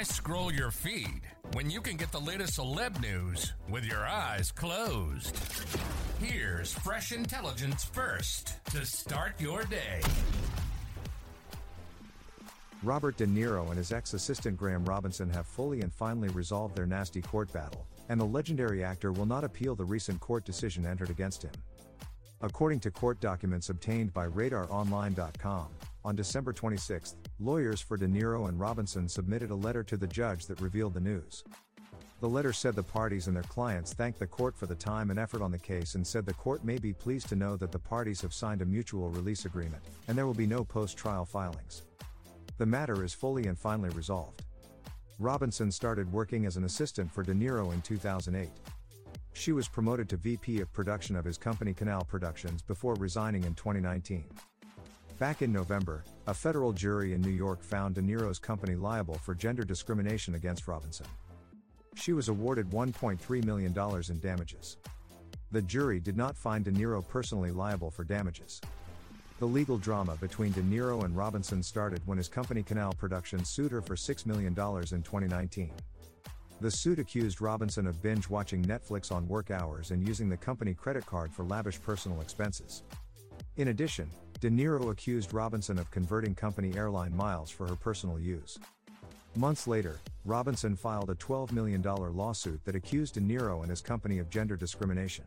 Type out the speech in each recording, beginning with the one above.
Why scroll your feed when you can get the latest celeb news with your eyes closed? Here's fresh intelligence first to start your day. Robert De Niro and his ex assistant Graham Robinson have fully and finally resolved their nasty court battle, and the legendary actor will not appeal the recent court decision entered against him. According to court documents obtained by RadarOnline.com, on December 26, lawyers for De Niro and Robinson submitted a letter to the judge that revealed the news. The letter said the parties and their clients thanked the court for the time and effort on the case and said the court may be pleased to know that the parties have signed a mutual release agreement, and there will be no post trial filings. The matter is fully and finally resolved. Robinson started working as an assistant for De Niro in 2008. She was promoted to VP of production of his company Canal Productions before resigning in 2019. Back in November, a federal jury in New York found De Niro's company liable for gender discrimination against Robinson. She was awarded $1.3 million in damages. The jury did not find De Niro personally liable for damages. The legal drama between De Niro and Robinson started when his company Canal Productions sued her for $6 million in 2019. The suit accused Robinson of binge watching Netflix on work hours and using the company credit card for lavish personal expenses. In addition, De Niro accused Robinson of converting company airline miles for her personal use. Months later, Robinson filed a $12 million lawsuit that accused De Niro and his company of gender discrimination.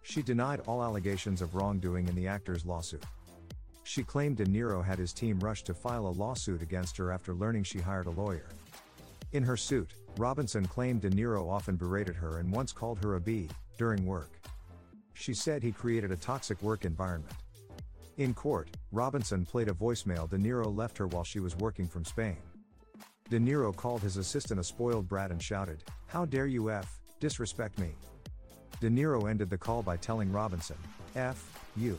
She denied all allegations of wrongdoing in the actor's lawsuit. She claimed De Niro had his team rush to file a lawsuit against her after learning she hired a lawyer. In her suit, Robinson claimed De Niro often berated her and once called her a bee during work. She said he created a toxic work environment. In court, Robinson played a voicemail De Niro left her while she was working from Spain. De Niro called his assistant a spoiled brat and shouted, How dare you F, disrespect me? De Niro ended the call by telling Robinson, F, you.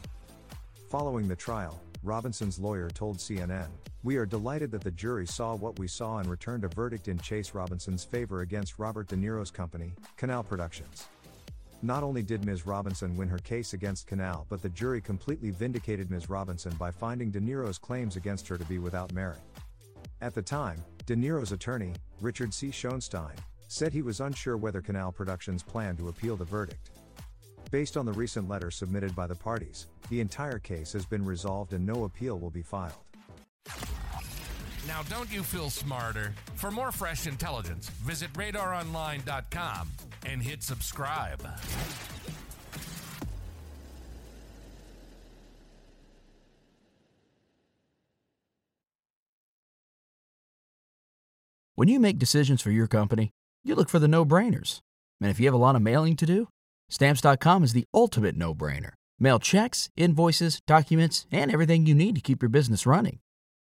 Following the trial, Robinson's lawyer told CNN, We are delighted that the jury saw what we saw and returned a verdict in Chase Robinson's favor against Robert De Niro's company, Canal Productions. Not only did Ms. Robinson win her case against Canal, but the jury completely vindicated Ms. Robinson by finding De Niro's claims against her to be without merit. At the time, De Niro's attorney, Richard C. Schoenstein, said he was unsure whether Canal Productions planned to appeal the verdict. Based on the recent letter submitted by the parties, the entire case has been resolved and no appeal will be filed. Now, don't you feel smarter? For more fresh intelligence, visit radaronline.com and hit subscribe. When you make decisions for your company, you look for the no brainers. And if you have a lot of mailing to do, stamps.com is the ultimate no brainer. Mail checks, invoices, documents, and everything you need to keep your business running.